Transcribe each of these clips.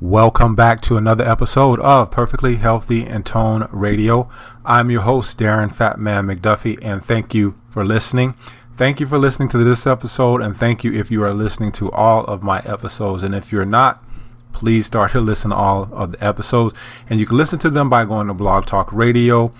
Welcome back to another episode of Perfectly Healthy and Toned Radio. I'm your host, Darren Fatman McDuffie, and thank you for listening. Thank you for listening to this episode, and thank you if you are listening to all of my episodes. And if you're not, please start to listen to all of the episodes. And you can listen to them by going to Blog Talk Radio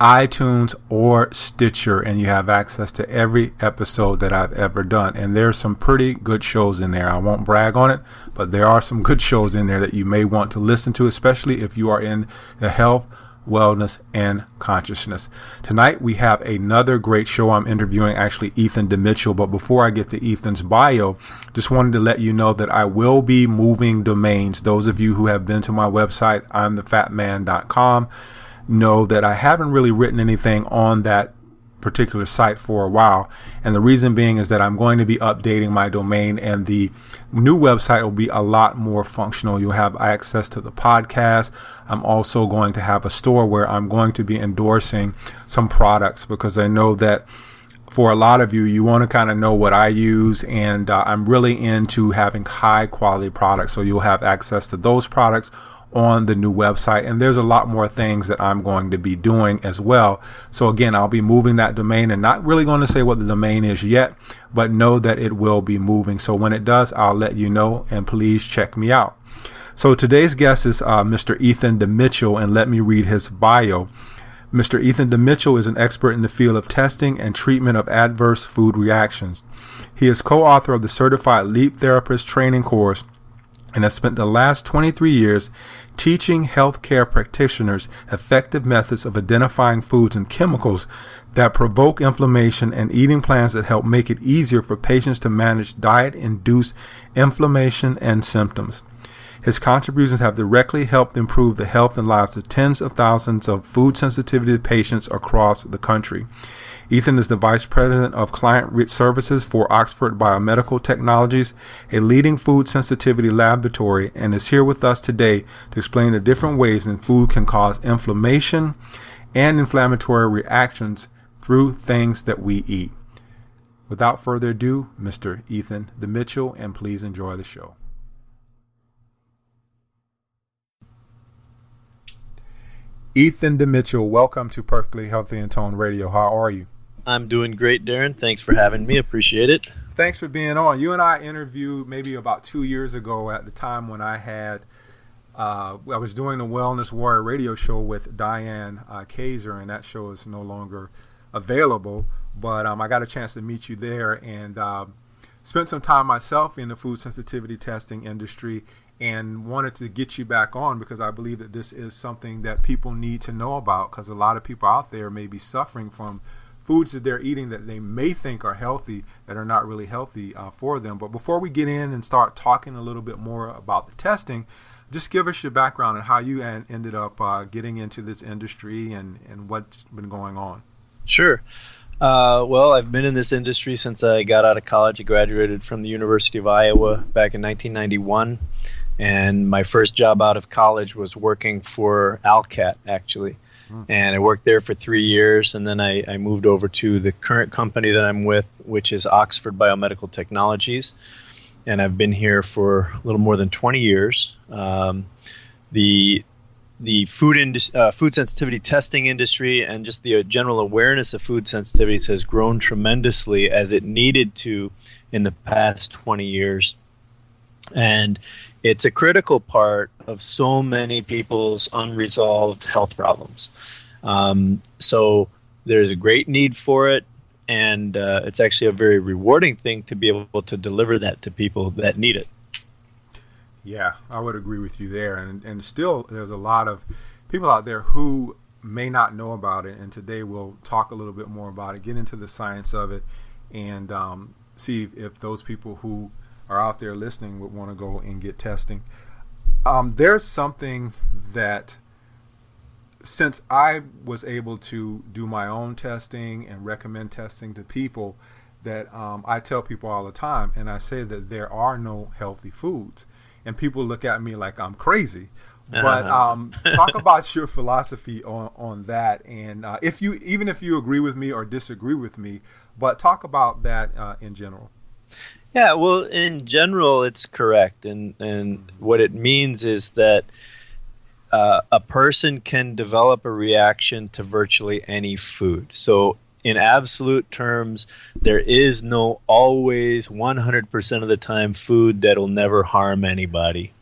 iTunes or Stitcher, and you have access to every episode that I've ever done. And there's some pretty good shows in there. I won't brag on it, but there are some good shows in there that you may want to listen to, especially if you are in the health, wellness, and consciousness. Tonight we have another great show. I'm interviewing actually Ethan DeMitchell. But before I get to Ethan's bio, just wanted to let you know that I will be moving domains. Those of you who have been to my website, imthefatman.com know that I haven't really written anything on that particular site for a while. And the reason being is that I'm going to be updating my domain and the new website will be a lot more functional. You'll have access to the podcast. I'm also going to have a store where I'm going to be endorsing some products because I know that for a lot of you, you want to kind of know what I use, and uh, I'm really into having high quality products. So you'll have access to those products on the new website. And there's a lot more things that I'm going to be doing as well. So again, I'll be moving that domain and not really going to say what the domain is yet, but know that it will be moving. So when it does, I'll let you know and please check me out. So today's guest is uh, Mr. Ethan DeMitchell, and let me read his bio. Mr. Ethan DeMitchell is an expert in the field of testing and treatment of adverse food reactions. He is co-author of the Certified Leap Therapist Training Course and has spent the last 23 years teaching healthcare practitioners effective methods of identifying foods and chemicals that provoke inflammation and eating plans that help make it easier for patients to manage diet induced inflammation and symptoms. His contributions have directly helped improve the health and lives of tens of thousands of food sensitivity patients across the country. Ethan is the Vice President of Client Rich Services for Oxford Biomedical Technologies, a leading food sensitivity laboratory, and is here with us today to explain the different ways that food can cause inflammation and inflammatory reactions through things that we eat. Without further ado, Mr. Ethan DeMitchell, and please enjoy the show. Ethan DeMitchell, welcome to Perfectly Healthy and Toned Radio. How are you? I'm doing great, Darren. Thanks for having me. Appreciate it. Thanks for being on. You and I interviewed maybe about two years ago at the time when I had uh, I was doing the Wellness Warrior radio show with Diane uh, Kaiser, and that show is no longer available. But um, I got a chance to meet you there and uh, spent some time myself in the food sensitivity testing industry and wanted to get you back on because I believe that this is something that people need to know about because a lot of people out there may be suffering from foods that they're eating that they may think are healthy that are not really healthy uh, for them. But before we get in and start talking a little bit more about the testing, just give us your background and how you an- ended up uh, getting into this industry and, and what's been going on. Sure. Uh, well, I've been in this industry since I got out of college. I graduated from the University of Iowa back in 1991. And my first job out of college was working for Alcat, actually. Mm. And I worked there for three years, and then I, I, moved over to the current company that I'm with, which is Oxford Biomedical Technologies. And I've been here for a little more than 20 years. Um, the the food uh, food sensitivity testing industry and just the uh, general awareness of food sensitivities has grown tremendously as it needed to in the past 20 years. And it's a critical part of so many people's unresolved health problems. Um, so there's a great need for it, and uh, it's actually a very rewarding thing to be able to deliver that to people that need it. Yeah, I would agree with you there, and and still there's a lot of people out there who may not know about it, and today we'll talk a little bit more about it, get into the science of it, and um, see if those people who are out there listening would want to go and get testing. Um, there's something that since I was able to do my own testing and recommend testing to people, that um, I tell people all the time, and I say that there are no healthy foods, and people look at me like I'm crazy. But um, talk about your philosophy on, on that, and uh, if you even if you agree with me or disagree with me, but talk about that uh, in general. Yeah, well, in general, it's correct, and and what it means is that uh, a person can develop a reaction to virtually any food. So, in absolute terms, there is no always 100% of the time food that'll never harm anybody.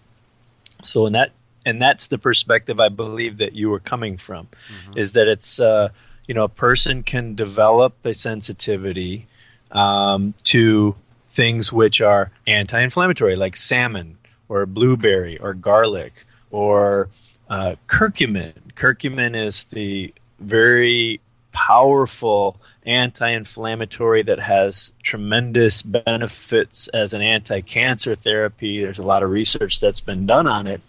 So, in that and that's the perspective I believe that you were coming from, mm-hmm. is that it's uh, you know a person can develop a sensitivity um, to things which are anti-inflammatory, like salmon or blueberry or garlic or uh, curcumin. Curcumin is the very powerful anti-inflammatory that has tremendous benefits as an anti-cancer therapy. There's a lot of research that's been done on it.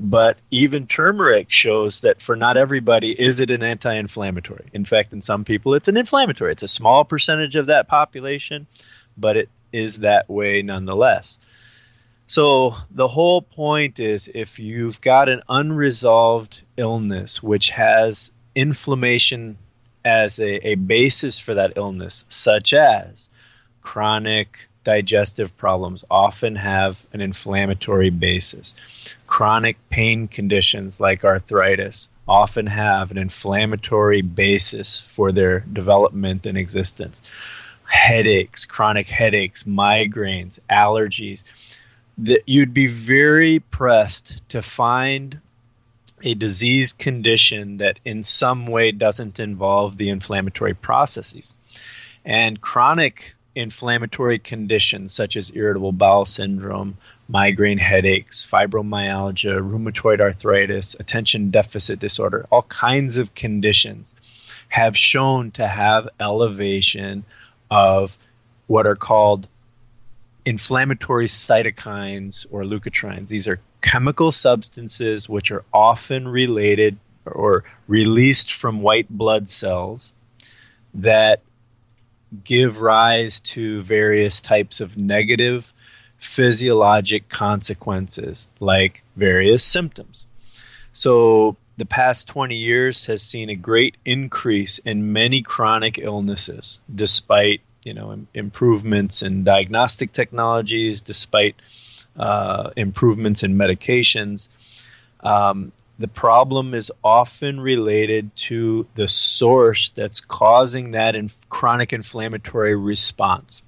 But even turmeric shows that for not everybody is it an anti-inflammatory. In fact, in some people it's an inflammatory. It's a small percentage of that population, but it is that way nonetheless. So the whole point is if you've got an unresolved illness which has inflammation as a, a basis for that illness, such as chronic digestive problems often have an inflammatory basis. Chronic pain conditions like arthritis often have an inflammatory basis for their development and existence headaches, chronic headaches, migraines, allergies, that you'd be very pressed to find a disease condition that in some way doesn't involve the inflammatory processes. And chronic inflammatory conditions such as irritable bowel syndrome, migraine headaches, fibromyalgia, rheumatoid arthritis, attention deficit disorder, all kinds of conditions have shown to have elevation of what are called inflammatory cytokines or leukotrienes. These are chemical substances which are often related or released from white blood cells that give rise to various types of negative physiologic consequences like various symptoms. So the past 20 years has seen a great increase in many chronic illnesses despite you know Im- improvements in diagnostic technologies despite uh, improvements in medications um, the problem is often related to the source that's causing that in chronic inflammatory response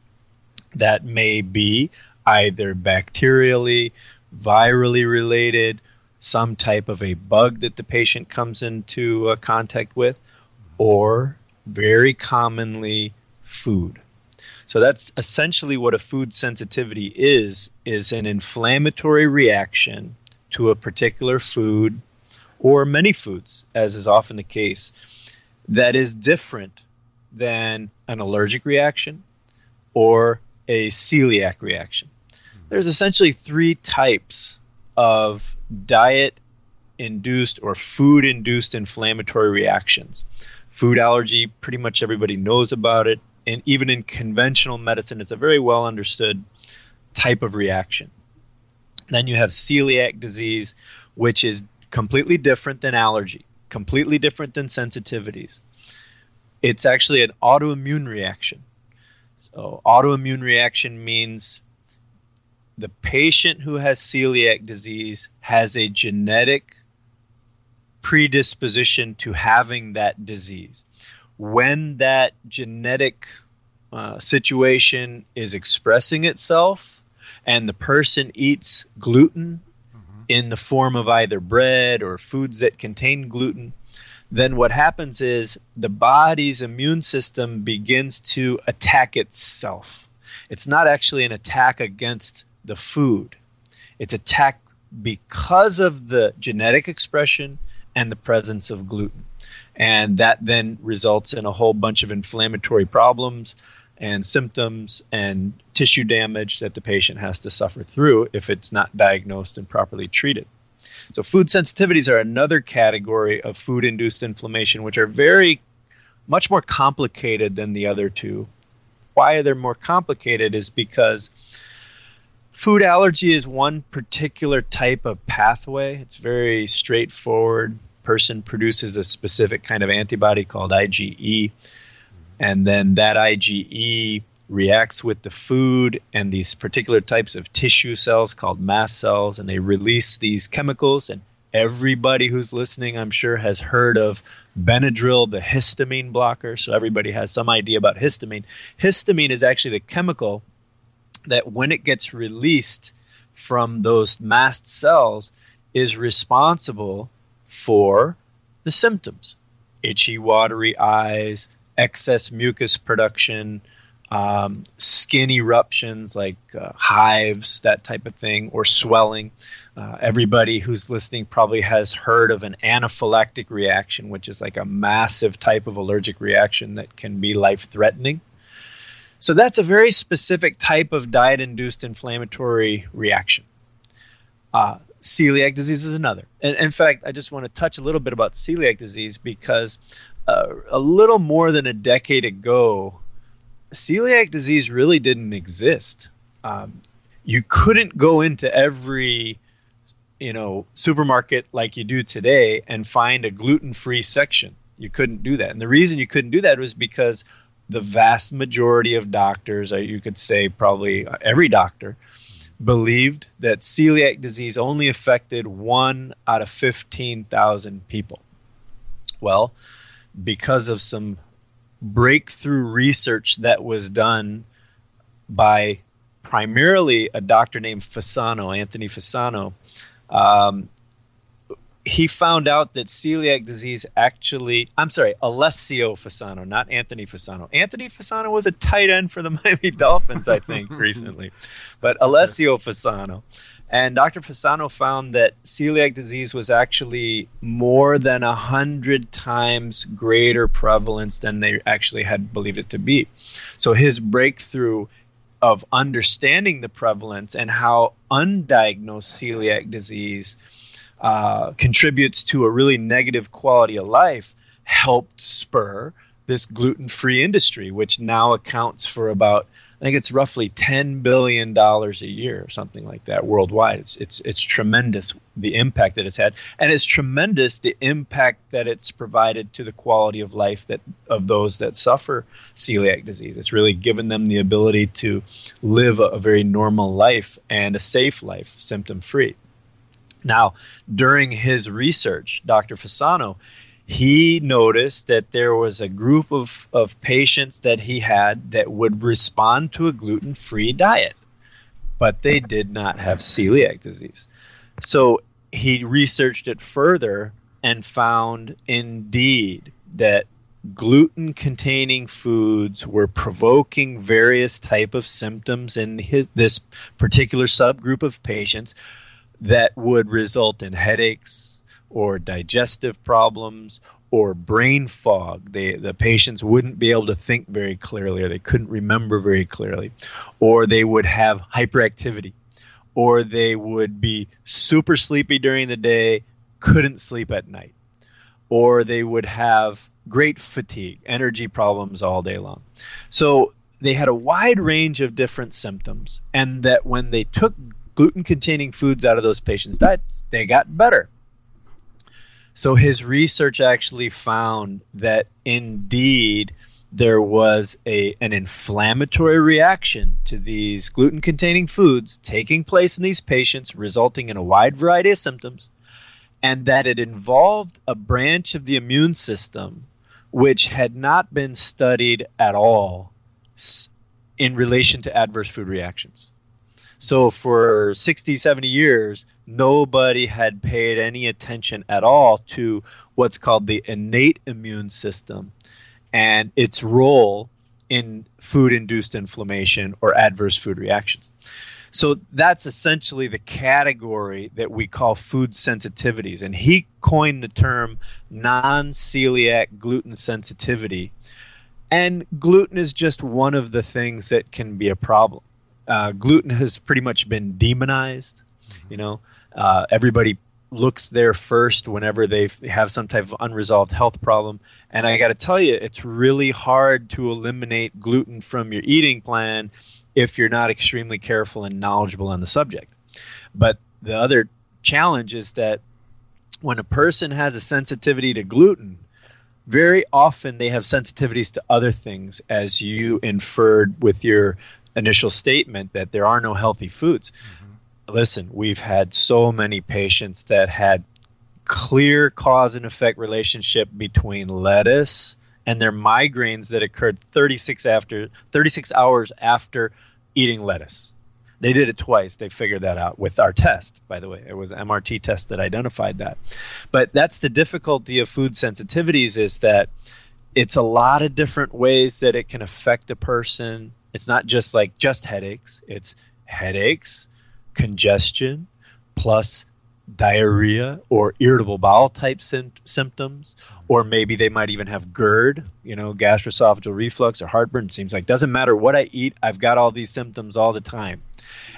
that may be either bacterially virally related some type of a bug that the patient comes into uh, contact with, or very commonly food. So that's essentially what a food sensitivity is is an inflammatory reaction to a particular food or many foods as is often the case that is different than an allergic reaction or a celiac reaction. There's essentially three types of diet induced or food induced inflammatory reactions. Food allergy, pretty much everybody knows about it. And even in conventional medicine, it's a very well understood type of reaction. Then you have celiac disease, which is completely different than allergy, completely different than sensitivities. It's actually an autoimmune reaction. So, autoimmune reaction means the patient who has celiac disease has a genetic predisposition to having that disease. When that genetic uh, situation is expressing itself and the person eats gluten mm-hmm. in the form of either bread or foods that contain gluten, then what happens is the body's immune system begins to attack itself. It's not actually an attack against the food. It's attack because of the genetic expression and the presence of gluten. And that then results in a whole bunch of inflammatory problems and symptoms and tissue damage that the patient has to suffer through if it's not diagnosed and properly treated. So, food sensitivities are another category of food induced inflammation, which are very much more complicated than the other two. Why they're more complicated is because Food allergy is one particular type of pathway. It's very straightforward. Person produces a specific kind of antibody called IgE, and then that IgE reacts with the food and these particular types of tissue cells called mast cells, and they release these chemicals. And everybody who's listening, I'm sure, has heard of Benadryl, the histamine blocker. So everybody has some idea about histamine. Histamine is actually the chemical that, when it gets released from those mast cells, is responsible for the symptoms itchy, watery eyes, excess mucus production, um, skin eruptions like uh, hives, that type of thing, or swelling. Uh, everybody who's listening probably has heard of an anaphylactic reaction, which is like a massive type of allergic reaction that can be life threatening. So, that's a very specific type of diet induced inflammatory reaction. Uh, celiac disease is another. And in fact, I just want to touch a little bit about celiac disease because uh, a little more than a decade ago, celiac disease really didn't exist. Um, you couldn't go into every you know supermarket like you do today and find a gluten-free section. You couldn't do that, and the reason you couldn't do that was because the vast majority of doctors, uh, you could say probably every doctor, believed that celiac disease only affected one out of 15,000 people. Well, because of some breakthrough research that was done by primarily a doctor named Fasano, Anthony Fasano. Um, he found out that celiac disease actually, I'm sorry, Alessio Fasano, not Anthony Fasano. Anthony Fasano was a tight end for the Miami Dolphins, I think, recently. But Alessio Fasano and Dr. Fasano found that celiac disease was actually more than a hundred times greater prevalence than they actually had believed it to be. So his breakthrough of understanding the prevalence and how undiagnosed celiac disease uh, contributes to a really negative quality of life helped spur this gluten-free industry, which now accounts for about I think it's roughly ten billion dollars a year, or something like that, worldwide. It's it's it's tremendous the impact that it's had, and it's tremendous the impact that it's provided to the quality of life that of those that suffer celiac disease. It's really given them the ability to live a, a very normal life and a safe life, symptom free. Now, during his research, Dr. Fasano he noticed that there was a group of, of patients that he had that would respond to a gluten free diet, but they did not have celiac disease. So he researched it further and found indeed that gluten containing foods were provoking various type of symptoms in his, this particular subgroup of patients that would result in headaches or digestive problems or brain fog. They, the patients wouldn't be able to think very clearly or they couldn't remember very clearly, or they would have hyperactivity, or they would be super sleepy during the day, couldn't sleep at night, or they would have great fatigue, energy problems all day long. So they had a wide range of different symptoms, and that when they took gluten containing foods out of those patients' diets, they got better. So his research actually found that indeed there was a an inflammatory reaction to these gluten containing foods taking place in these patients resulting in a wide variety of symptoms and that it involved a branch of the immune system which had not been studied at all in relation to adverse food reactions. So for 60, 70 years, nobody had paid any attention at all to what's called the innate immune system and its role in food induced inflammation or adverse food reactions. So that's essentially the category that we call food sensitivities. And he coined the term non celiac gluten sensitivity. And gluten is just one of the things that can be a problem uh, gluten has pretty much been demonized. Mm-hmm. You know, uh, everybody looks there first whenever they have some type of unresolved health problem. And I got to tell you, it's really hard to eliminate gluten from your eating plan if you're not extremely careful and knowledgeable on the subject. But the other challenge is that when a person has a sensitivity to gluten, very often they have sensitivities to other things, as you inferred with your initial statement that there are no healthy foods. Mm-hmm. Listen, we've had so many patients that had clear cause and effect relationship between lettuce and their migraines that occurred 36 after 36 hours after eating lettuce. They did it twice. They figured that out with our test, by the way. It was an MRT test that identified that. But that's the difficulty of food sensitivities is that it's a lot of different ways that it can affect a person. It's not just like just headaches, it's headaches, congestion, plus diarrhea or irritable bowel type sim- symptoms or maybe they might even have GERD, you know, gastroesophageal reflux or heartburn. It seems like doesn't matter what I eat, I've got all these symptoms all the time.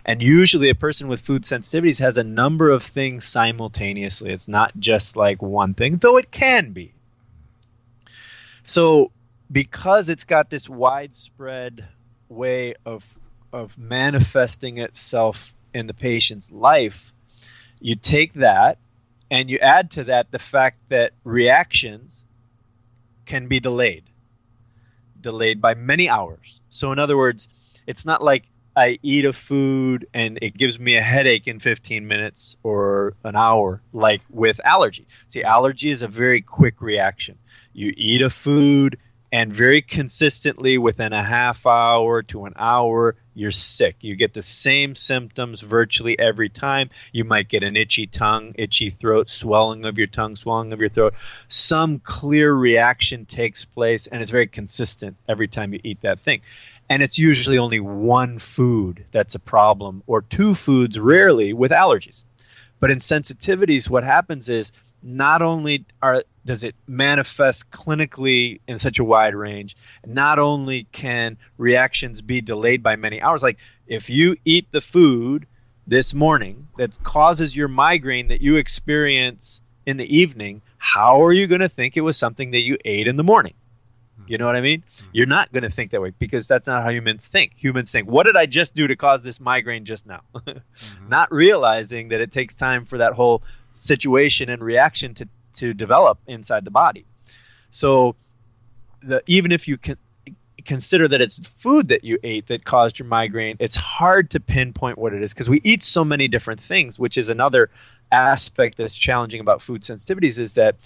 And usually a person with food sensitivities has a number of things simultaneously. It's not just like one thing, though it can be. So because it's got this widespread way of of manifesting itself in the patient's life, you take that and you add to that the fact that reactions can be delayed, delayed by many hours. So, in other words, it's not like I eat a food and it gives me a headache in 15 minutes or an hour, like with allergy. See, allergy is a very quick reaction. You eat a food, and very consistently within a half hour to an hour you're sick. You get the same symptoms virtually every time. You might get an itchy tongue itchy throat swelling of your tongue swelling of your throat. Some clear reaction takes place and it's very consistent every time you eat that thing. And it's usually only one food that's a problem or two foods rarely with allergies. But in sensitivities what happens is not only are does it manifest clinically in such a wide range? Not only can reactions be delayed by many hours like if you eat the food this morning that causes your migraine that you experience in the evening how are you going to think it was something that you ate in the morning? You know what i mean? Mm-hmm. you're not going to think that way because that's not how humans think. Humans think what did i just do to cause this migraine just now? Mm-hmm. not realizing that it takes time for that whole situation and reaction to, to develop inside the body. So, the, even if you can consider that it's food that you ate that caused your migraine, it's hard to pinpoint what it is because we eat so many different things, which is another aspect that's challenging about food sensitivities is that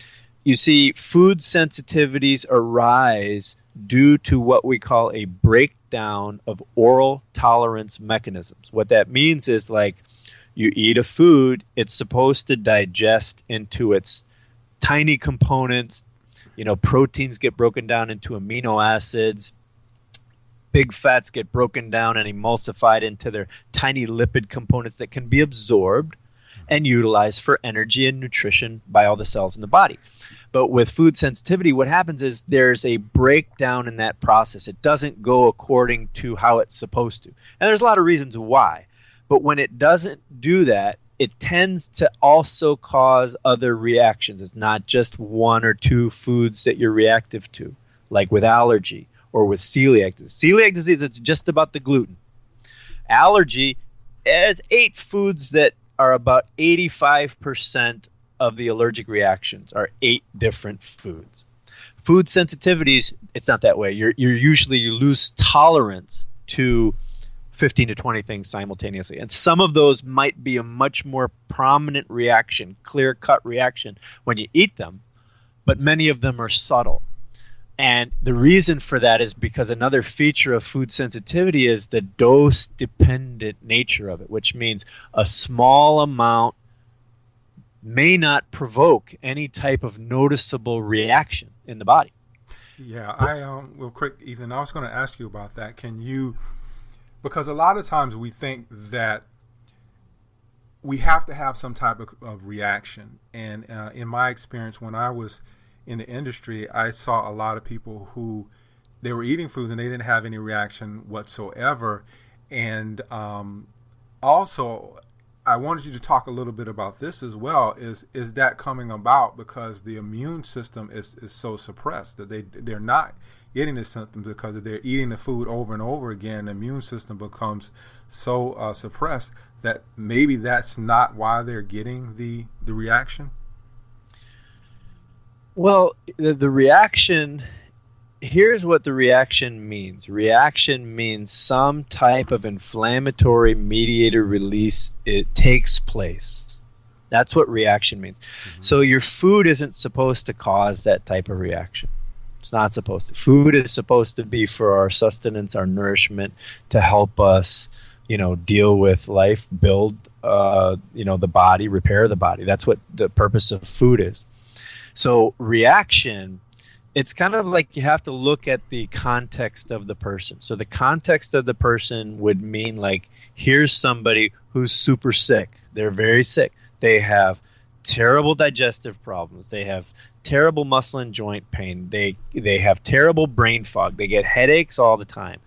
you see food sensitivities arise due to what we call a breakdown of oral tolerance mechanisms. What that means is like you eat a food, it's supposed to digest into its tiny components. You know, proteins get broken down into amino acids. Big fats get broken down and emulsified into their tiny lipid components that can be absorbed and utilized for energy and nutrition by all the cells in the body. But with food sensitivity, what happens is there's a breakdown in that process. It doesn't go according to how it's supposed to. And there's a lot of reasons why. But when it doesn't do that, it tends to also cause other reactions. It's not just one or two foods that you're reactive to, like with allergy or with celiac disease. Celiac disease, it's just about the gluten. Allergy has eight foods that are about 85% of the allergic reactions are eight different foods. Food sensitivities, it's not that way. You're, you're usually, you lose tolerance to 15 to 20 things simultaneously. And some of those might be a much more prominent reaction, clear cut reaction when you eat them, but many of them are subtle. And the reason for that is because another feature of food sensitivity is the dose dependent nature of it, which means a small amount may not provoke any type of noticeable reaction in the body. Yeah, I um, real quick, Ethan. I was going to ask you about that. Can you because a lot of times we think that we have to have some type of, of reaction. And uh, in my experience, when I was in the industry, I saw a lot of people who they were eating foods and they didn't have any reaction whatsoever. And um, also, I wanted you to talk a little bit about this as well. Is is that coming about because the immune system is, is so suppressed that they they're not getting the symptoms because if they're eating the food over and over again, the immune system becomes so uh, suppressed that maybe that's not why they're getting the the reaction. Well, the, the reaction here's what the reaction means reaction means some type of inflammatory mediator release it takes place that's what reaction means mm-hmm. so your food isn't supposed to cause that type of reaction it's not supposed to food is supposed to be for our sustenance our nourishment to help us you know deal with life build uh, you know the body repair the body that's what the purpose of food is so reaction it's kind of like you have to look at the context of the person. So the context of the person would mean like here's somebody who's super sick. They're very sick. They have terrible digestive problems. They have terrible muscle and joint pain. They they have terrible brain fog. They get headaches all the time.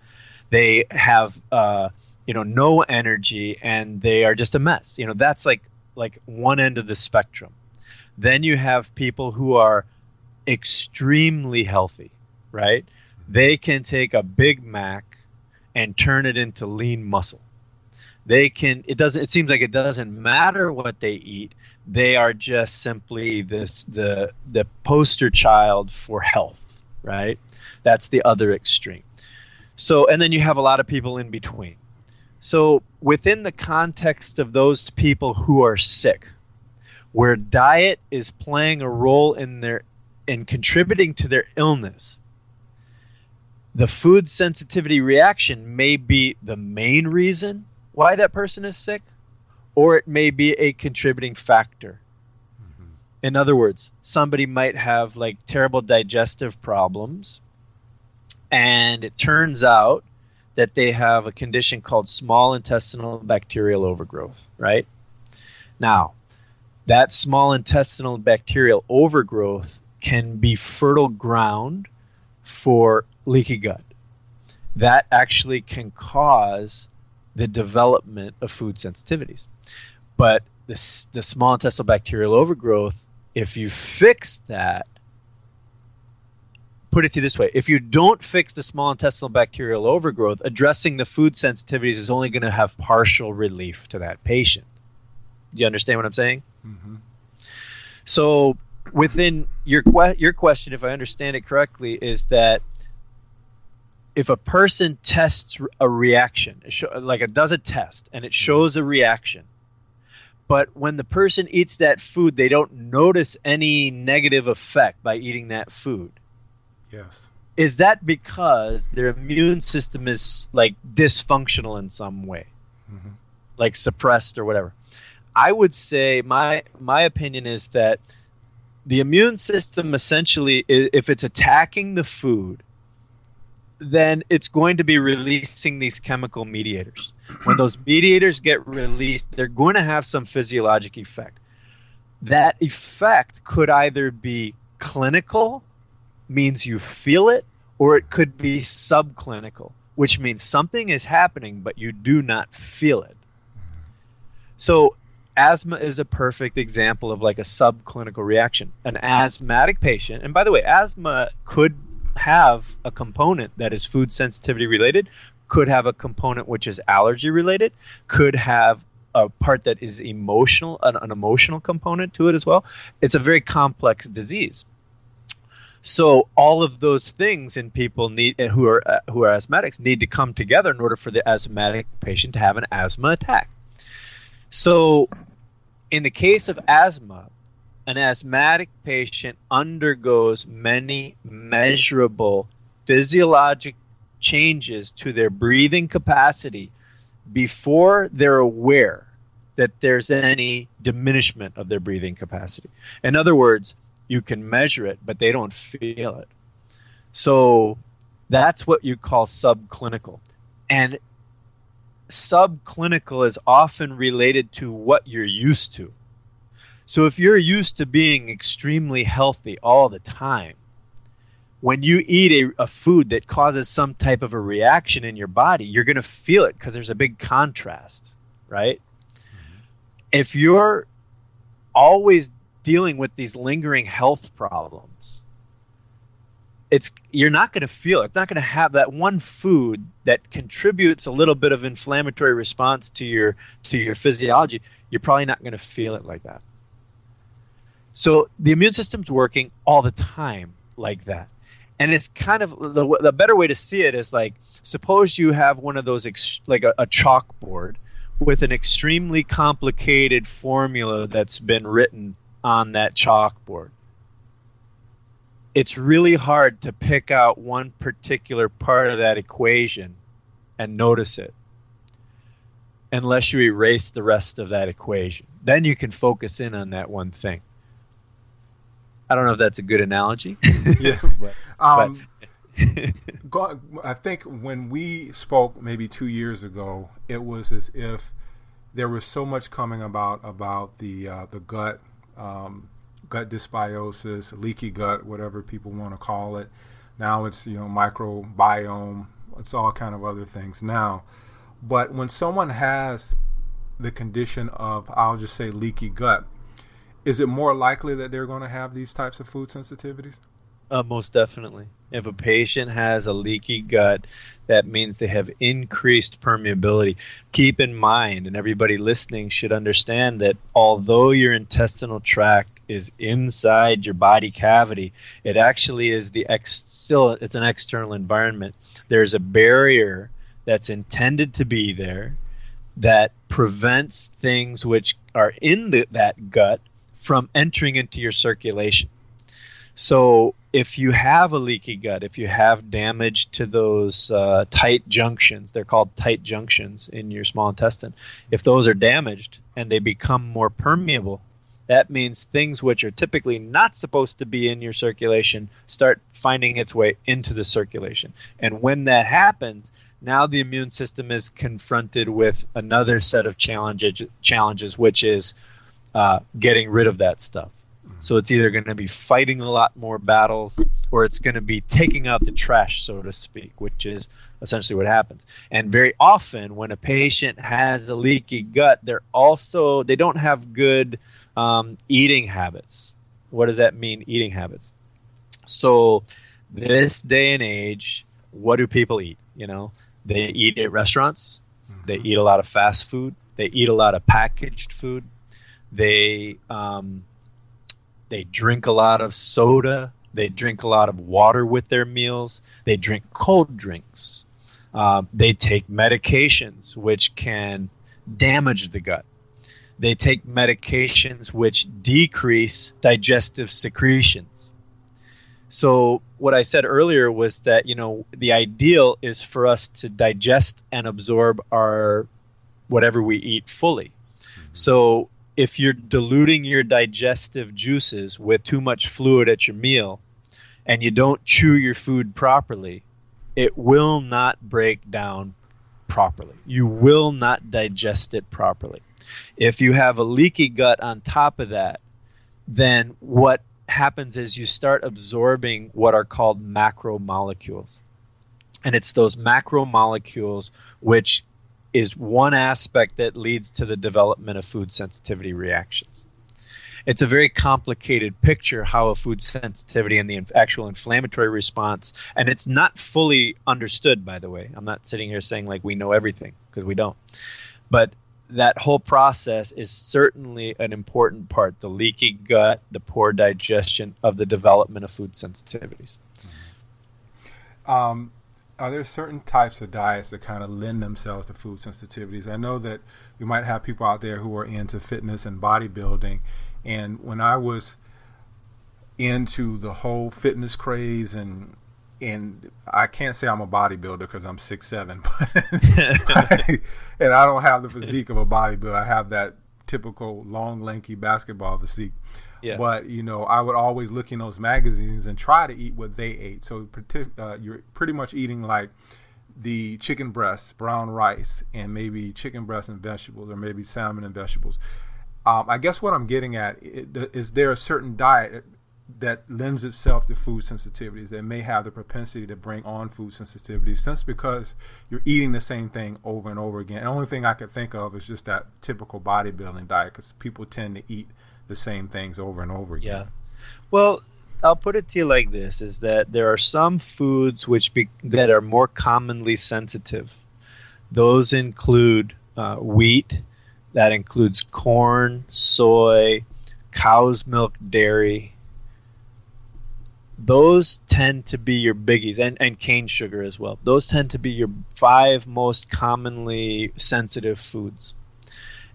They have uh, you know no energy and they are just a mess. You know that's like like one end of the spectrum. Then you have people who are extremely healthy, right? They can take a Big Mac and turn it into lean muscle. They can it doesn't it seems like it doesn't matter what they eat. They are just simply this the the poster child for health, right? That's the other extreme. So and then you have a lot of people in between. So within the context of those people who are sick, where diet is playing a role in their and contributing to their illness, the food sensitivity reaction may be the main reason why that person is sick, or it may be a contributing factor. Mm-hmm. In other words, somebody might have like terrible digestive problems, and it turns out that they have a condition called small intestinal bacterial overgrowth, right? Now, that small intestinal bacterial overgrowth can be fertile ground for leaky gut. That actually can cause the development of food sensitivities. But the, the small intestinal bacterial overgrowth, if you fix that, put it to you this way if you don't fix the small intestinal bacterial overgrowth, addressing the food sensitivities is only going to have partial relief to that patient. Do you understand what I'm saying? Mm-hmm. So within your que- your question, if I understand it correctly, is that if a person tests a reaction, like it does a test and it shows a reaction, but when the person eats that food, they don't notice any negative effect by eating that food. Yes. Is that because their immune system is like dysfunctional in some way, mm-hmm. like suppressed or whatever? I would say my my opinion is that the immune system essentially if it's attacking the food then it's going to be releasing these chemical mediators. When those mediators get released they're going to have some physiologic effect. That effect could either be clinical means you feel it or it could be subclinical which means something is happening but you do not feel it. So asthma is a perfect example of like a subclinical reaction. An asthmatic patient, and by the way, asthma could have a component that is food sensitivity related, could have a component which is allergy related, could have a part that is emotional, an, an emotional component to it as well. It's a very complex disease. So all of those things in people need who are uh, who are asthmatics need to come together in order for the asthmatic patient to have an asthma attack. So, in the case of asthma, an asthmatic patient undergoes many measurable physiologic changes to their breathing capacity before they're aware that there's any diminishment of their breathing capacity. In other words, you can measure it, but they don't feel it. So that's what you call subclinical. And subclinical is often related to what you're used to. So if you're used to being extremely healthy all the time, when you eat a, a food that causes some type of a reaction in your body, you're going to feel it because there's a big contrast, right? Mm-hmm. If you're always dealing with these lingering health problems, it's you're not going to feel it. It's not going to have that one food that contributes a little bit of inflammatory response to your to your physiology. You're probably not going to feel it like that. So the immune system's working all the time like that. And it's kind of the, the better way to see it is like suppose you have one of those ex, like a, a chalkboard with an extremely complicated formula that's been written on that chalkboard. It's really hard to pick out one particular part of that equation and notice it unless you erase the rest of that equation. Then you can focus in on that one thing. I don't know if that's a good analogy. yeah. but, um, but. I think when we spoke maybe two years ago, it was as if there was so much coming about about the uh, the gut um, gut dysbiosis, leaky gut, whatever people want to call it. Now it's you know microbiome. It's all kind of other things now. But when someone has the condition of I'll just say leaky gut, is it more likely that they're going to have these types of food sensitivities? Uh, most definitely. If a patient has a leaky gut, that means they have increased permeability. Keep in mind, and everybody listening should understand that although your intestinal tract is inside your body cavity, it actually is the ex- still it's an external environment. There's a barrier that's intended to be there that prevents things which are in the, that gut from entering into your circulation. So if you have a leaky gut, if you have damage to those uh, tight junctions, they're called tight junctions in your small intestine, if those are damaged and they become more permeable, that means things which are typically not supposed to be in your circulation start finding its way into the circulation. And when that happens, now the immune system is confronted with another set of challenges, challenges which is uh, getting rid of that stuff. So it's either going to be fighting a lot more battles or it's going to be taking out the trash, so to speak, which is essentially what happens. And very often, when a patient has a leaky gut, they're also they don't have good um, eating habits. What does that mean? Eating habits. So this day and age, what do people eat? You know, they eat at restaurants. They mm-hmm. eat a lot of fast food. They eat a lot of packaged food they um, they drink a lot of soda. They drink a lot of water with their meals. They drink cold drinks. Uh, they take medications which can damage the gut. They take medications which decrease digestive secretions. So what I said earlier was that you know the ideal is for us to digest and absorb our whatever we eat fully. Mm-hmm. So if you're diluting your digestive juices with too much fluid at your meal and you don't chew your food properly, it will not break down properly. You will not digest it properly. If you have a leaky gut on top of that, then what happens is you start absorbing what are called macromolecules. And it's those macromolecules which is one aspect that leads to the development of food sensitivity reactions. It's a very complicated picture how a food sensitivity and the actual inflammatory response, and it's not fully understood, by the way. I'm not sitting here saying like we know everything because we don't. But that whole process is certainly an important part the leaky gut, the poor digestion of the development of food sensitivities. Um, are there certain types of diets that kind of lend themselves to food sensitivities? I know that we might have people out there who are into fitness and bodybuilding, and when I was into the whole fitness craze and and I can't say I'm a bodybuilder because I'm six seven, I, and I don't have the physique of a bodybuilder. I have that typical long, lanky basketball physique. Yeah. But you know, I would always look in those magazines and try to eat what they ate. So uh, you're pretty much eating like the chicken breasts, brown rice, and maybe chicken breast and vegetables, or maybe salmon and vegetables. Um, I guess what I'm getting at is there a certain diet that lends itself to food sensitivities that may have the propensity to bring on food sensitivities since because you're eating the same thing over and over again. The only thing I could think of is just that typical bodybuilding diet because people tend to eat the same things over and over again. Yeah. Well, I'll put it to you like this: is that there are some foods which be, that are more commonly sensitive. Those include uh, wheat. That includes corn, soy, cow's milk, dairy. Those tend to be your biggies, and, and cane sugar as well. Those tend to be your five most commonly sensitive foods.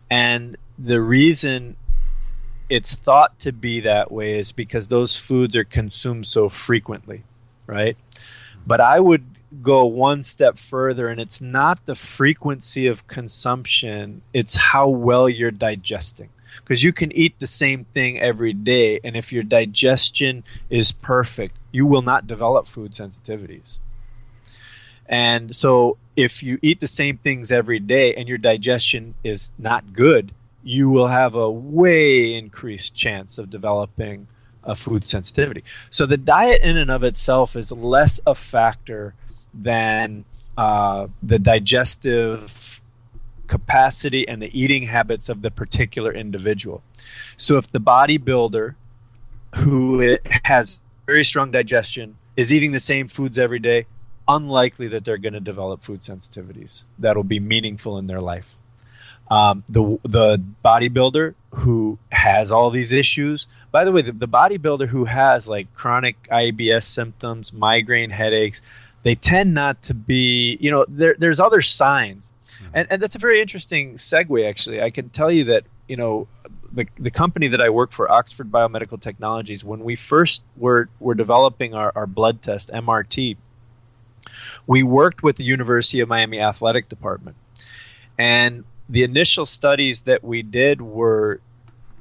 And the reason it's thought to be that way is because those foods are consumed so frequently, right? But I would go one step further, and it's not the frequency of consumption, it's how well you're digesting. Because you can eat the same thing every day, and if your digestion is perfect, you will not develop food sensitivities. And so, if you eat the same things every day and your digestion is not good, you will have a way increased chance of developing a food sensitivity. So the diet in and of itself is less a factor than uh, the digestive capacity and the eating habits of the particular individual. So if the bodybuilder who has very strong digestion is eating the same foods every day, unlikely that they're going to develop food sensitivities that'll be meaningful in their life. Um, the the bodybuilder who has all these issues. By the way, the, the bodybuilder who has like chronic IBS symptoms, migraine headaches, they tend not to be. You know, there, there's other signs, mm-hmm. and and that's a very interesting segue. Actually, I can tell you that you know the, the company that I work for, Oxford Biomedical Technologies, when we first were, were developing our, our blood test, MRT, we worked with the University of Miami Athletic Department. And the initial studies that we did were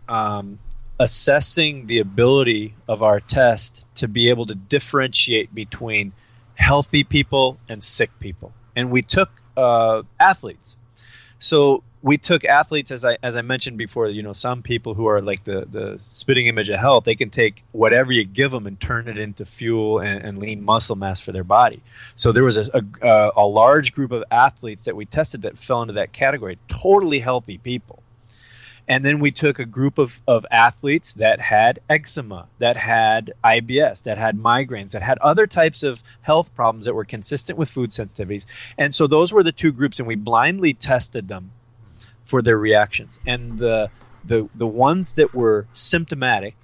um, assessing the ability of our test to be able to differentiate between healthy people and sick people. And we took uh, athletes. So we took athletes as I as I mentioned before. You know, some people who are like the the spitting image of health, they can take whatever you give them and turn it into fuel and, and lean muscle mass for their body. So there was a, a, a large group of athletes that we tested that fell into that category, totally healthy people. And then we took a group of, of athletes that had eczema, that had IBS, that had migraines, that had other types of health problems that were consistent with food sensitivities. And so those were the two groups, and we blindly tested them for their reactions. And the the the ones that were symptomatic,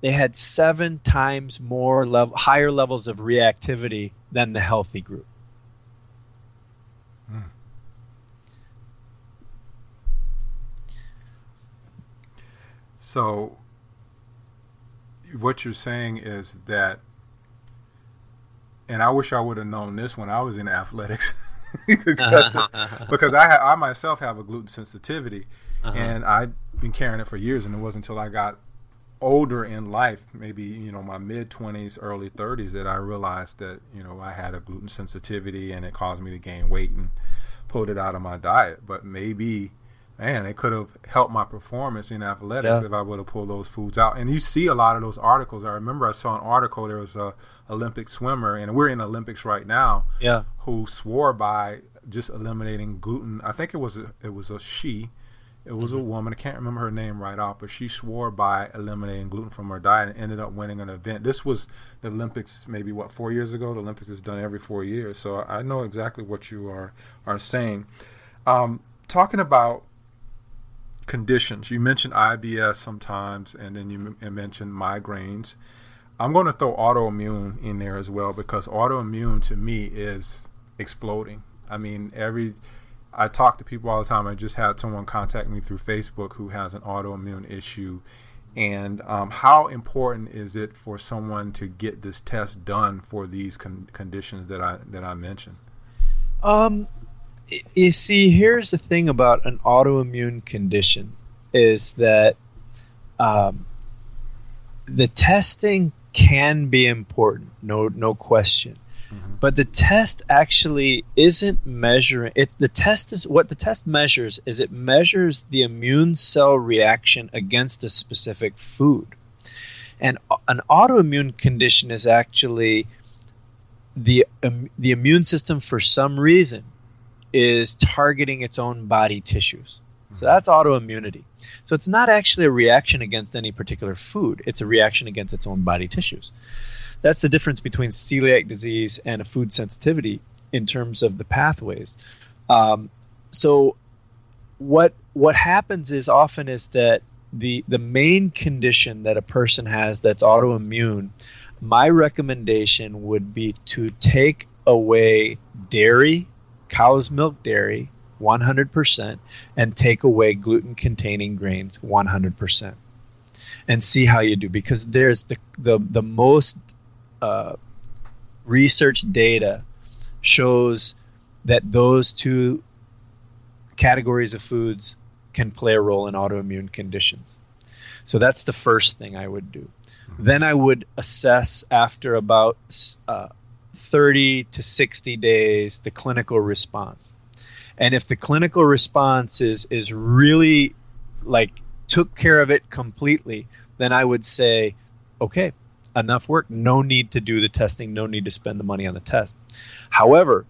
they had seven times more level, higher levels of reactivity than the healthy group. Hmm. So, what you're saying is that, and I wish I would have known this when I was in athletics. because, because I I myself have a gluten sensitivity, uh-huh. and I've been carrying it for years, and it wasn't until I got older in life, maybe you know my mid twenties, early thirties, that I realized that you know I had a gluten sensitivity, and it caused me to gain weight and pulled it out of my diet. But maybe man, it could have helped my performance in athletics yeah. if I would have pulled those foods out. And you see a lot of those articles. I remember I saw an article. There was a Olympic swimmer, and we're in Olympics right now. Yeah, who swore by just eliminating gluten. I think it was a, it was a she. It was mm-hmm. a woman. I can't remember her name right off, but she swore by eliminating gluten from her diet and ended up winning an event. This was the Olympics, maybe what four years ago. The Olympics is done every four years, so I know exactly what you are are saying. Um, talking about conditions. You mentioned IBS sometimes, and then you m- mentioned migraines. I'm going to throw autoimmune in there as well because autoimmune to me is exploding. I mean, every I talk to people all the time. I just had someone contact me through Facebook who has an autoimmune issue. And um, how important is it for someone to get this test done for these con- conditions that I that I mentioned? Um, you see, here's the thing about an autoimmune condition is that um, the testing can be important, no no question. Mm-hmm. But the test actually isn't measuring it. The test is what the test measures is it measures the immune cell reaction against a specific food. And an autoimmune condition is actually the um, the immune system for some reason is targeting its own body tissues. So mm-hmm. that's autoimmunity. So it's not actually a reaction against any particular food, it's a reaction against its own body tissues. That's the difference between celiac disease and a food sensitivity in terms of the pathways. Um, so what what happens is often is that the the main condition that a person has that's autoimmune, my recommendation would be to take away dairy, cow's milk dairy, 100%, and take away gluten containing grains 100%. And see how you do because there's the the, the most uh, research data shows that those two categories of foods can play a role in autoimmune conditions. So that's the first thing I would do. Mm-hmm. Then I would assess after about uh, 30 to 60 days the clinical response. And if the clinical response is, is really like took care of it completely, then I would say, okay, enough work. No need to do the testing. No need to spend the money on the test. However,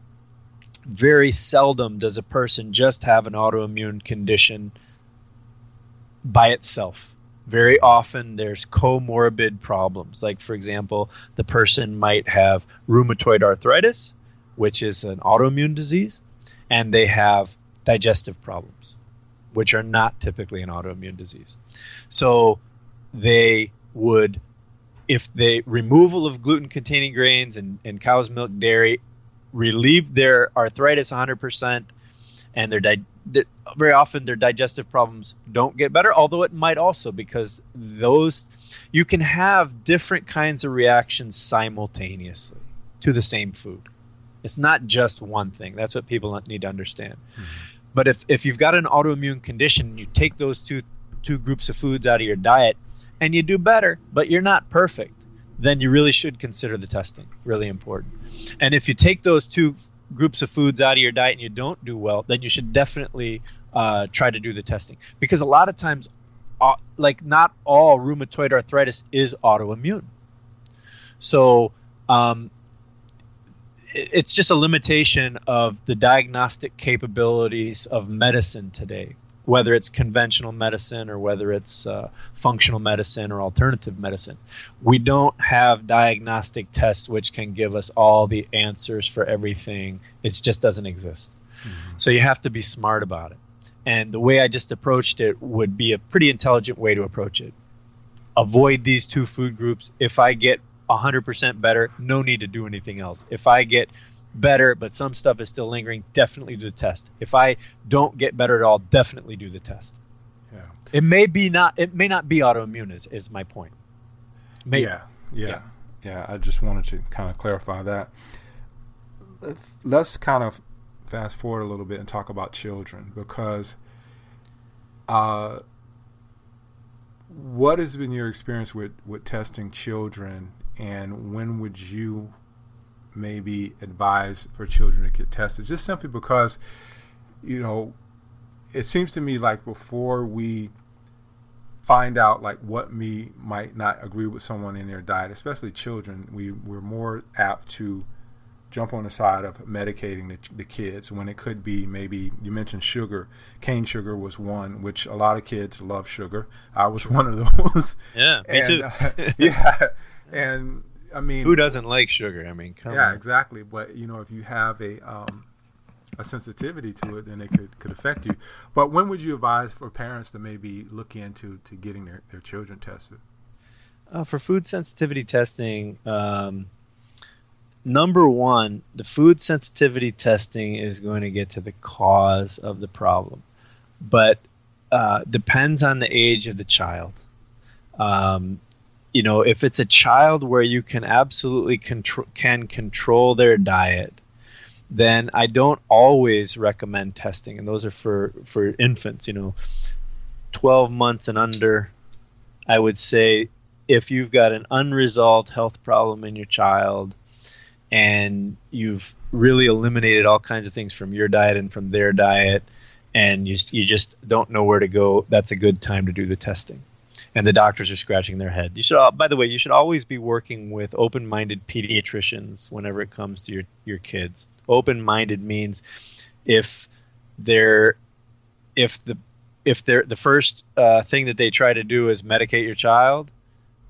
very seldom does a person just have an autoimmune condition by itself. Very often there's comorbid problems. Like, for example, the person might have rheumatoid arthritis, which is an autoimmune disease, and they have digestive problems, which are not typically an autoimmune disease. So they would, if the removal of gluten containing grains and, and cow's milk dairy relieve their arthritis 100% and their di- very often their digestive problems don't get better although it might also because those you can have different kinds of reactions simultaneously to the same food it's not just one thing that's what people need to understand mm-hmm. but if, if you've got an autoimmune condition you take those two two groups of foods out of your diet and you do better but you're not perfect then you really should consider the testing. Really important. And if you take those two groups of foods out of your diet and you don't do well, then you should definitely uh, try to do the testing because a lot of times, uh, like not all rheumatoid arthritis is autoimmune. So um, it's just a limitation of the diagnostic capabilities of medicine today whether it's conventional medicine or whether it's uh, functional medicine or alternative medicine. We don't have diagnostic tests which can give us all the answers for everything. It just doesn't exist. Mm-hmm. So you have to be smart about it. And the way I just approached it would be a pretty intelligent way to approach it. Avoid these two food groups. If I get 100% better, no need to do anything else. If I get better, but some stuff is still lingering, definitely do the test. If I don't get better at all, definitely do the test. Yeah. It may be not it may not be autoimmune is, is my point. Yeah, yeah, yeah. Yeah, I just wanted to kind of clarify that. Let's kind of fast forward a little bit and talk about children because uh what has been your experience with with testing children and when would you maybe advise for children to get tested, just simply because, you know, it seems to me like before we find out like what me might not agree with someone in their diet, especially children, we we're more apt to jump on the side of medicating the, the, kids when it could be maybe you mentioned sugar. Cane sugar was one which a lot of kids love sugar. I was one of those. Yeah me and, too. uh, yeah. And I mean, who doesn't like sugar? I mean, come yeah, on. exactly. But you know, if you have a um, a sensitivity to it, then it could, could affect you. But when would you advise for parents to maybe look into to getting their, their children tested? Uh, for food sensitivity testing, um, number one, the food sensitivity testing is going to get to the cause of the problem, but uh, depends on the age of the child. Um, you know, if it's a child where you can absolutely control can control their diet, then I don't always recommend testing, and those are for for infants. You know, twelve months and under. I would say if you've got an unresolved health problem in your child, and you've really eliminated all kinds of things from your diet and from their diet, and you you just don't know where to go, that's a good time to do the testing and the doctors are scratching their head. You should, by the way, you should always be working with open-minded pediatricians whenever it comes to your your kids. Open-minded means if they're if the if they're the first uh, thing that they try to do is medicate your child,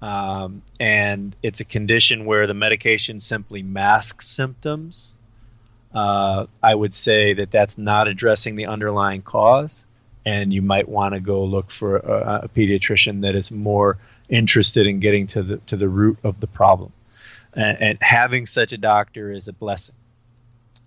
um, and it's a condition where the medication simply masks symptoms. Uh, I would say that that's not addressing the underlying cause and you might want to go look for a, a, pediatrician that is more interested in getting to the to the root of the problem. And, and having such a doctor is a blessing.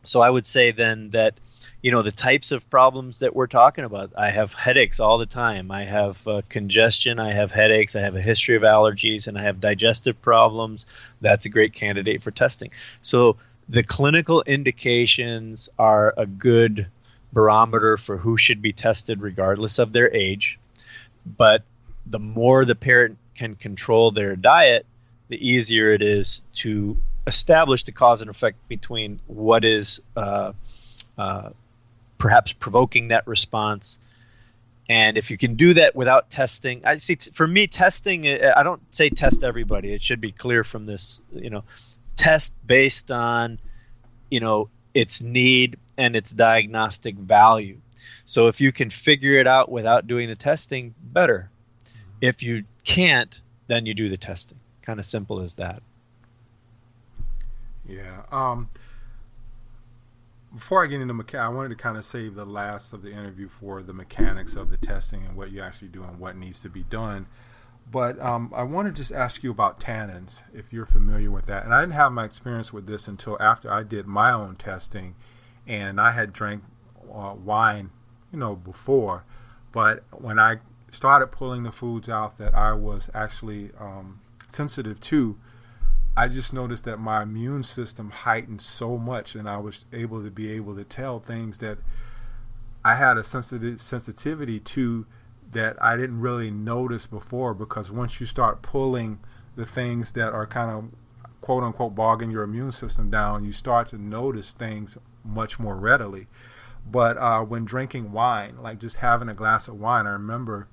So I would say then that you know the types of problems that we're talking about i have headaches all the time i have uh, congestion i have headaches i have a history of allergies and i have digestive problems that's a great candidate for testing so the clinical indications are a good barometer for who should be tested regardless of their age but the more the parent can control their diet the easier it is to establish the cause and effect between what is uh, uh, perhaps provoking that response. And if you can do that without testing, I see. T- for me, testing. Uh, I don't say test everybody. It should be clear from this. You know, test based on, you know, its need and its diagnostic value. So if you can figure it out without doing the testing, better. If you can't, then you do the testing. Kind of simple as that. Yeah. Um, before I get into mechanics, I wanted to kind of save the last of the interview for the mechanics of the testing and what you actually do and what needs to be done. But um, I want to just ask you about tannins, if you're familiar with that. And I didn't have my experience with this until after I did my own testing, and I had drank uh, wine, you know, before. But when I started pulling the foods out that I was actually um, sensitive to, I just noticed that my immune system heightened so much, and I was able to be able to tell things that I had a sensitive sensitivity to that I didn't really notice before. Because once you start pulling the things that are kind of quote unquote bogging your immune system down, you start to notice things much more readily. But uh, when drinking wine, like just having a glass of wine, I remember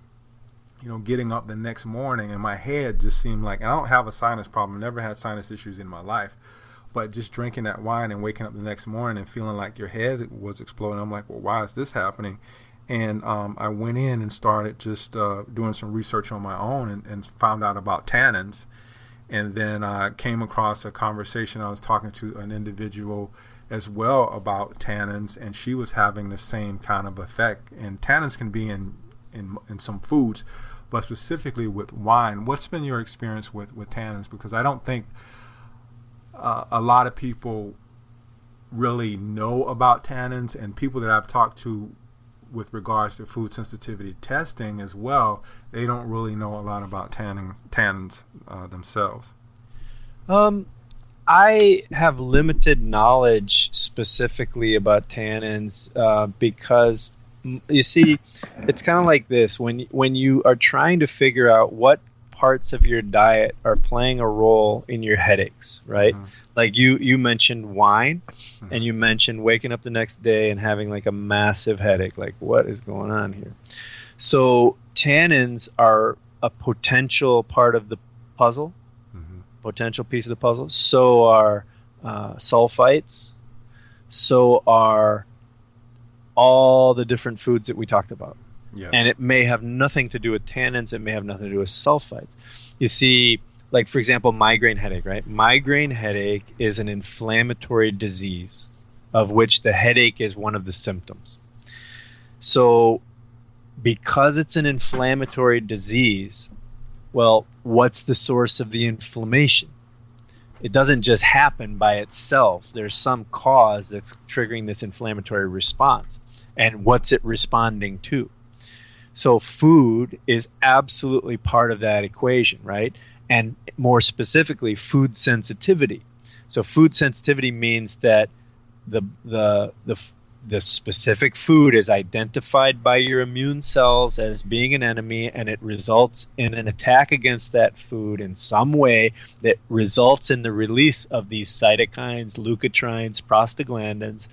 you know, getting up the next morning and my head just seemed like, and I don't have a sinus problem, never had sinus issues in my life, but just drinking that wine and waking up the next morning and feeling like your head was exploding, I'm like, well, why is this happening? And um, I went in and started just uh, doing some research on my own and, and found out about tannins. And then I came across a conversation. I was talking to an individual as well about tannins, and she was having the same kind of effect. And tannins can be in in, in some foods, but specifically with wine. What's been your experience with, with tannins? Because I don't think uh, a lot of people really know about tannins, and people that I've talked to with regards to food sensitivity testing as well, they don't really know a lot about tannins, tannins uh, themselves. Um, I have limited knowledge specifically about tannins uh, because you see, it's kind of like this when when you are trying to figure out what parts of your diet are playing a role in your headaches, right? Mm-hmm. Like you you mentioned wine mm-hmm. and you mentioned waking up the next day and having like a massive headache. Like what is going on here? So tannins are a potential part of the puzzle, mm-hmm. potential piece of the puzzle. So are uh, sulfites. So are all the different foods that we talked about. Yes. And it may have nothing to do with tannins, it may have nothing to do with sulfites. You see, like for example, migraine headache, right? Migraine headache is an inflammatory disease of which the headache is one of the symptoms. So, because it's an inflammatory disease, well, what's the source of the inflammation? It doesn't just happen by itself. There's some cause that's triggering this inflammatory response and what's it responding to. So food is absolutely part of that equation, right? And more specifically, food sensitivity. So food sensitivity means that the the the the specific food is identified by your immune cells as being an enemy and it results in an attack against that food in some way that results in the release of these cytokines, leukotrienes, prostaglandins,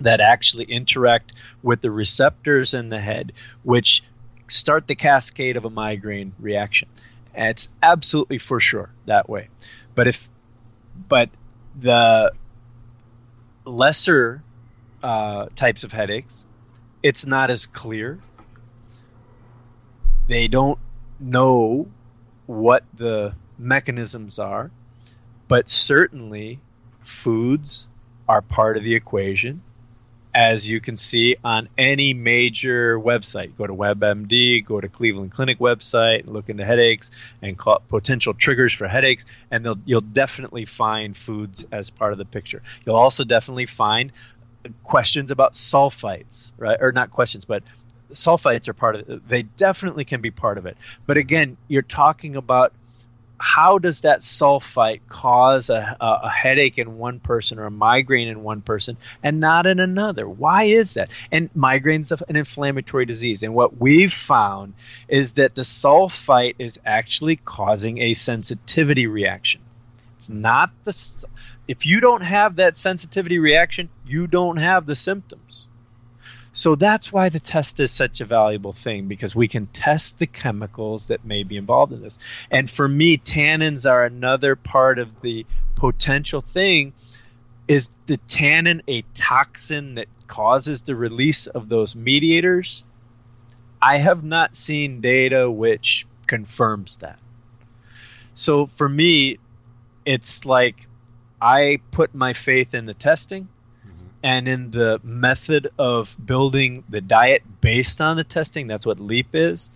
that actually interact with the receptors in the head, which start the cascade of a migraine reaction. And it's absolutely for sure that way. But if, but the lesser uh, types of headaches, it's not as clear. They don't know what the mechanisms are, but certainly foods are part of the equation as you can see on any major website. Go to WebMD, go to Cleveland Clinic website, look into headaches and potential triggers for headaches, and you'll definitely find foods as part of the picture. You'll also definitely find questions about sulfites, right? Or not questions, but sulfites are part of it. They definitely can be part of it. But again, you're talking about how does that sulfite cause a, a, headache in one person or a migraine in one person and not in another? Why is that? And migraine's are an inflammatory disease. And what we've found is that the sulfite is actually causing a sensitivity reaction. It's not the. If you don't have that sensitivity reaction, you don't have the symptoms. So that's why the test is such a valuable thing because we can test the chemicals that may be involved in this. And for me, tannins are another part of the potential thing. Is the tannin a toxin that causes the release of those mediators? I have not seen data which confirms that. So for me, it's like I put my faith in the testing and in the method of building the diet based on the testing. That's what LEAP is.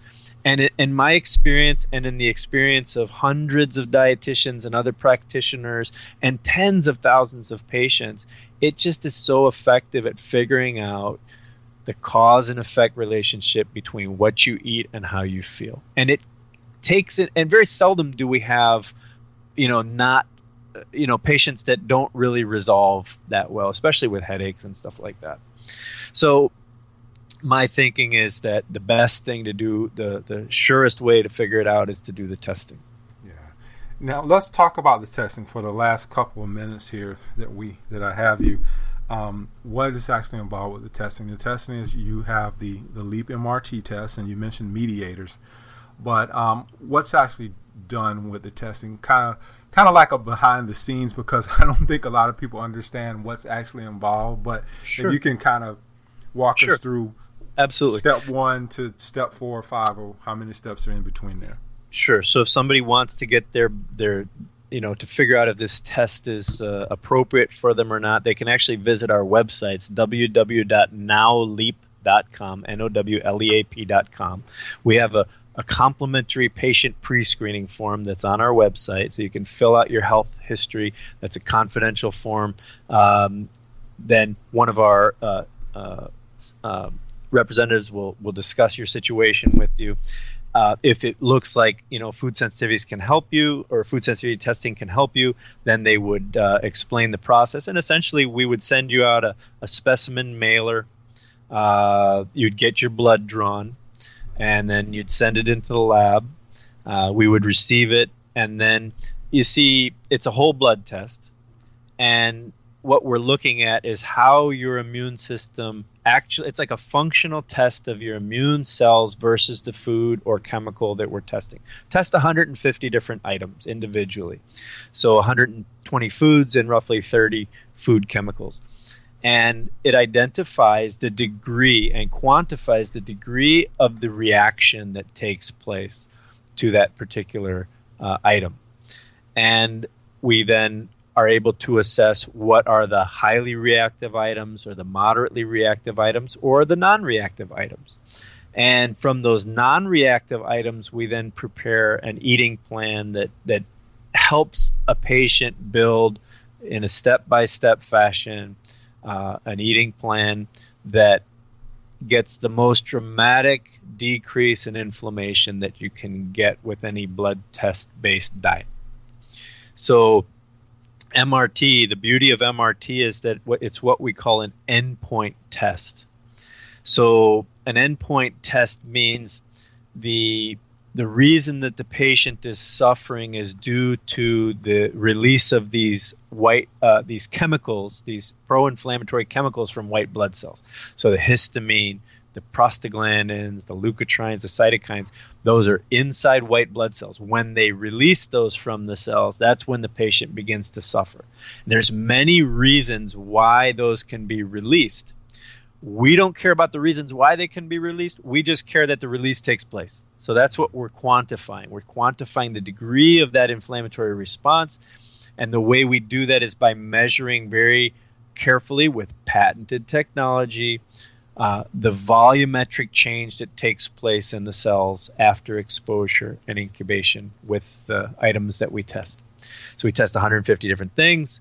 And in my experience, and in the experience of hundreds of dietitians and other practitioners, and tens of thousands of patients, it just is so effective at figuring out the cause and effect relationship between what you eat and how you feel. And it takes it, and very seldom do we have, you know, not you know patients that don't really resolve that well, especially with headaches and stuff like that. So my thinking is that the best thing to do, the the surest way to figure it out, is to do the testing. Yeah. Now let's talk about the testing for the last couple of minutes here that we that I have you. Um, what is actually involved with the testing? The testing is you have the the Leap MRT test, and you mentioned mediators, but um, what's actually done with the testing? Kind of kind of like a behind the scenes because I don't think a lot of people understand what's actually involved. But sure. if you can kind of walk sure. us through absolutely step one to step four or five, or how many steps are in between there. Sure. So if somebody wants to get their their you know to figure out if this test is uh, appropriate for them or not, they can actually visit our websites www.nowleap.com, n o w l e a p.com. We have a a complimentary patient pre screening form that's on our website. So you can fill out your health history. That's a confidential form. Um, then one of our uh, uh, uh, representatives will, will discuss your situation with you. Uh, if it looks like you know food sensitivities can help you or food sensitivity testing can help you, then they would uh, explain the process. And essentially, we would send you out a, a specimen mailer. Uh, you'd get your blood drawn and then you'd send it into the lab. Uh, we would receive it, and then you see it's a whole blood test, and what we're looking at is how your immune system actually it's like a functional test of your immune cells versus the food or chemical that we're testing. Test 150 different items individually. So 120 foods and roughly 30 food chemicals and it identifies the degree and quantifies the degree of the reaction that takes place to that particular uh, item. And we then are able to assess what are the highly reactive items or the moderately reactive items or the non reactive items. And from those non reactive items, we then prepare an eating plan that, that helps a patient build in a step by step fashion uh, an eating plan that gets the most dramatic decrease in inflammation that you can get with any blood test based diet. So, MRT, the beauty of MRT is that it's what we call an endpoint test. So, an endpoint test means the the reason that the patient is suffering is due to the release of these white uh, these chemicals, these pro-inflammatory chemicals from white blood cells. So the histamine, the prostaglandins, the leukotrienes, the cytokines, those are inside white blood cells. When they release those from the cells, that's when the patient begins to suffer. And there's many reasons why those can be released. We don't care about the reasons why they can be released. We just care that the release takes place. So that's what we're quantifying. We're quantifying the degree of that inflammatory response. And the way we do that is by measuring very carefully with patented technology uh, the volumetric change that takes place in the cells after exposure and incubation with the items that we test. So we test 150 different things,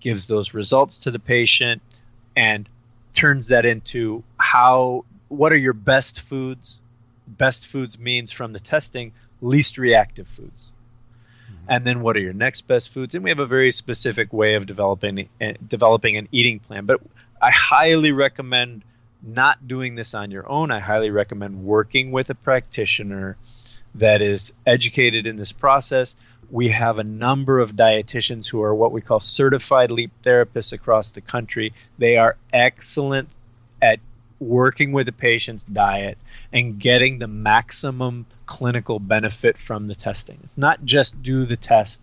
gives those results to the patient, and turns that into how what are your best foods? Best foods means from the testing least reactive foods. Mm-hmm. And then what are your next best foods? And we have a very specific way of developing uh, developing an eating plan. But I highly recommend not doing this on your own. I highly recommend working with a practitioner that is educated in this process. We have a number of dietitians who are what we call certified leap therapists across the country. They are excellent at working with the patient's diet and getting the maximum clinical benefit from the testing. It's not just do the test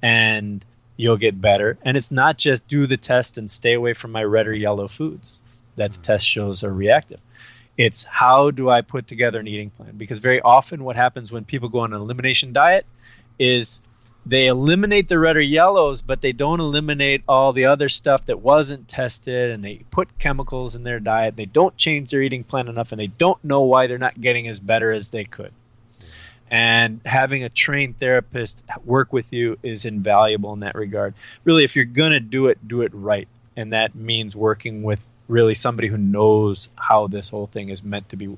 and you'll get better. And it's not just do the test and stay away from my red or yellow foods that the test shows are reactive. It's how do I put together an eating plan? Because very often what happens when people go on an elimination diet is they eliminate the red or yellows, but they don't eliminate all the other stuff that wasn't tested, and they put chemicals in their diet. They don't change their eating plan enough, and they don't know why they're not getting as better as they could. And having a trained therapist work with you is invaluable in that regard. Really, if you're going to do it, do it right. And that means working with really somebody who knows how this whole thing is meant to be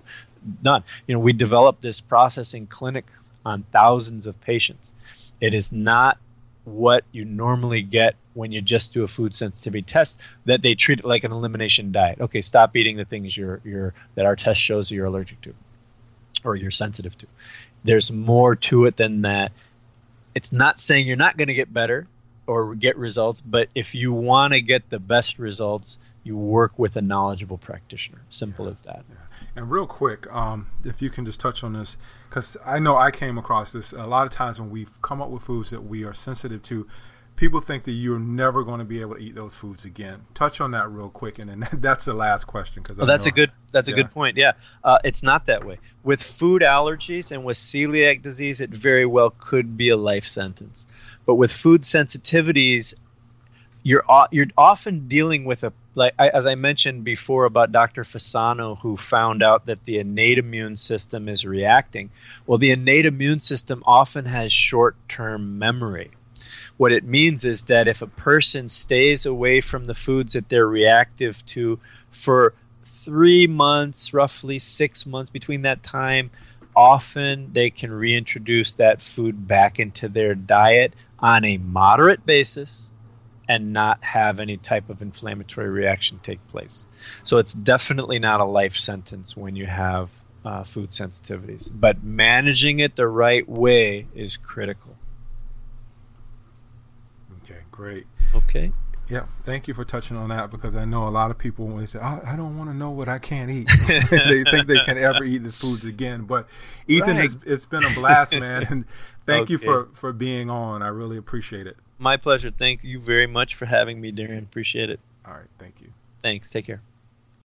done. You know, we developed this process in clinics on thousands of patients. It is not what you normally get when you just do a food sensitivity test that they treat it like an elimination diet. Okay, stop eating the things you're, you're that our test shows you're allergic to or you're sensitive to. There's more to it than that. It's not saying you're not going to get better or get results, but if you want to get the best results, you work with a knowledgeable practitioner. Simple yeah. as that. Yeah. And real quick, um, if you can just touch on this, because I know I came across this a lot of times when we've come up with foods that we are sensitive to. People think that you're never going to be able to eat those foods again. Touch on that real quick, and then that's the last question. Because well, that's a good that's yeah. a good point. Yeah, uh, it's not that way with food allergies and with celiac disease. It very well could be a life sentence, but with food sensitivities, you're you're often dealing with a like I, as I mentioned before about Dr. Fasano, who found out that the innate immune system is reacting. Well, the innate immune system often has short-term memory. What it means is that if a person stays away from the foods that they're reactive to for three months, roughly six months, between that time, often they can reintroduce that food back into their diet on a moderate basis and not have any type of inflammatory reaction take place. So it's definitely not a life sentence when you have uh, food sensitivities, but managing it the right way is critical. Okay, great. Okay. Yeah, thank you for touching on that because I know a lot of people when they say, "I, I don't want to know what I can't eat," they think they can ever eat the foods again. But Ethan, right. it's, it's been a blast, man, and thank okay. you for for being on. I really appreciate it. My pleasure. Thank you very much for having me, Darren. Appreciate it. All right. Thank you. Thanks. Take care.